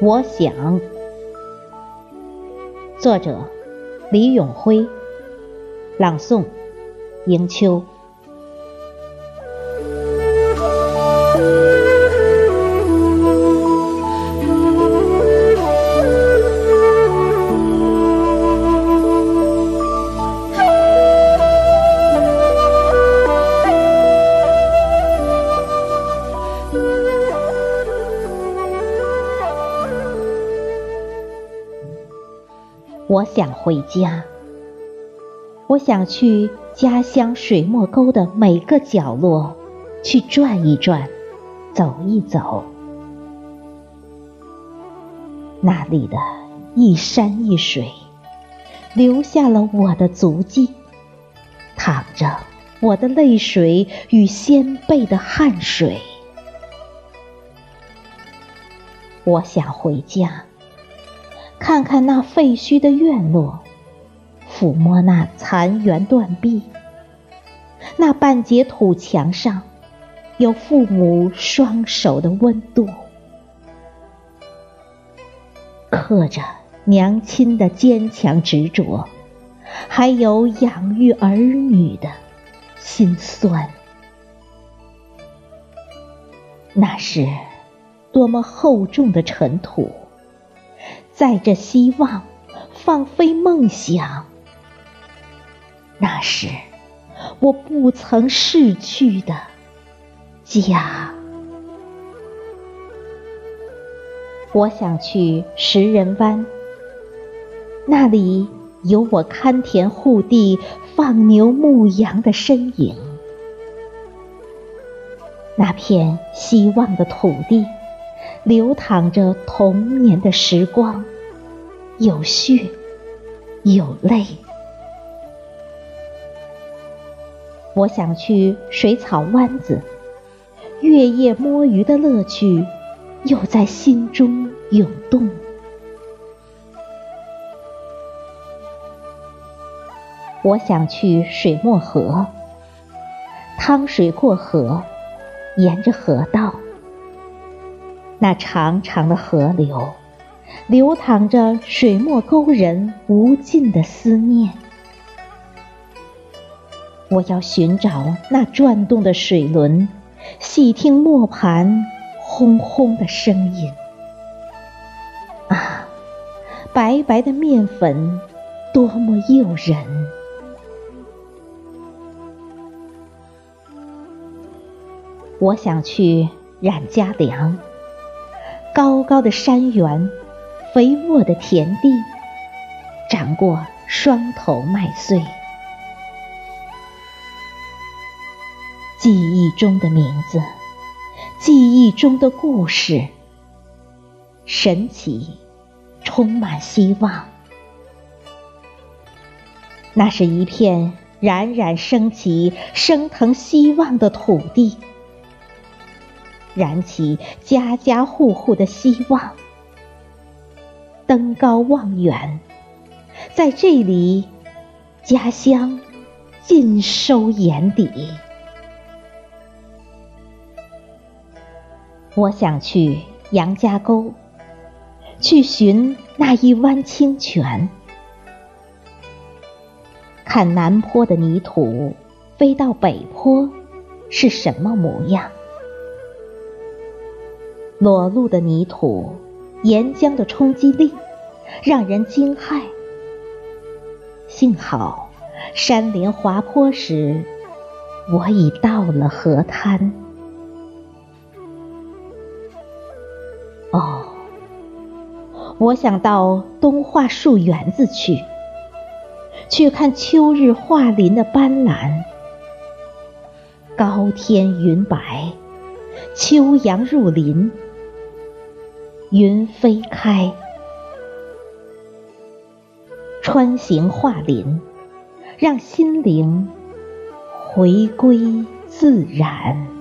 我想，作者李永辉，朗诵迎秋。我想回家，我想去家乡水墨沟的每个角落去转一转，走一走。那里的一山一水，留下了我的足迹，淌着我的泪水与先辈的汗水。我想回家。看看那废墟的院落，抚摸那残垣断壁，那半截土墙上有父母双手的温度，刻着娘亲的坚强执着，还有养育儿女的心酸。那是多么厚重的尘土！载着希望，放飞梦想，那是我不曾逝去的家。我想去石人湾，那里有我看田护地、放牛牧羊的身影。那片希望的土地。流淌着童年的时光，有血有泪。我想去水草湾子，月夜摸鱼的乐趣又在心中涌动。我想去水墨河，趟水过河，沿着河道。那长长的河流，流淌着水墨沟人无尽的思念。我要寻找那转动的水轮，细听磨盘轰轰的声音。啊，白白的面粉，多么诱人！我想去冉家梁。高高的山原，肥沃的田地，长过双头麦穗。记忆中的名字，记忆中的故事，神奇，充满希望。那是一片冉冉升起、升腾希望的土地。燃起家家户户的希望，登高望远，在这里，家乡尽收眼底。我想去杨家沟，去寻那一湾清泉，看南坡的泥土飞到北坡是什么模样。裸露的泥土，岩浆的冲击力让人惊骇。幸好山林滑坡时，我已到了河滩。哦，我想到东桦树园子去，去看秋日桦林的斑斓。高天云白，秋阳入林。云飞开，穿行画林，让心灵回归自然。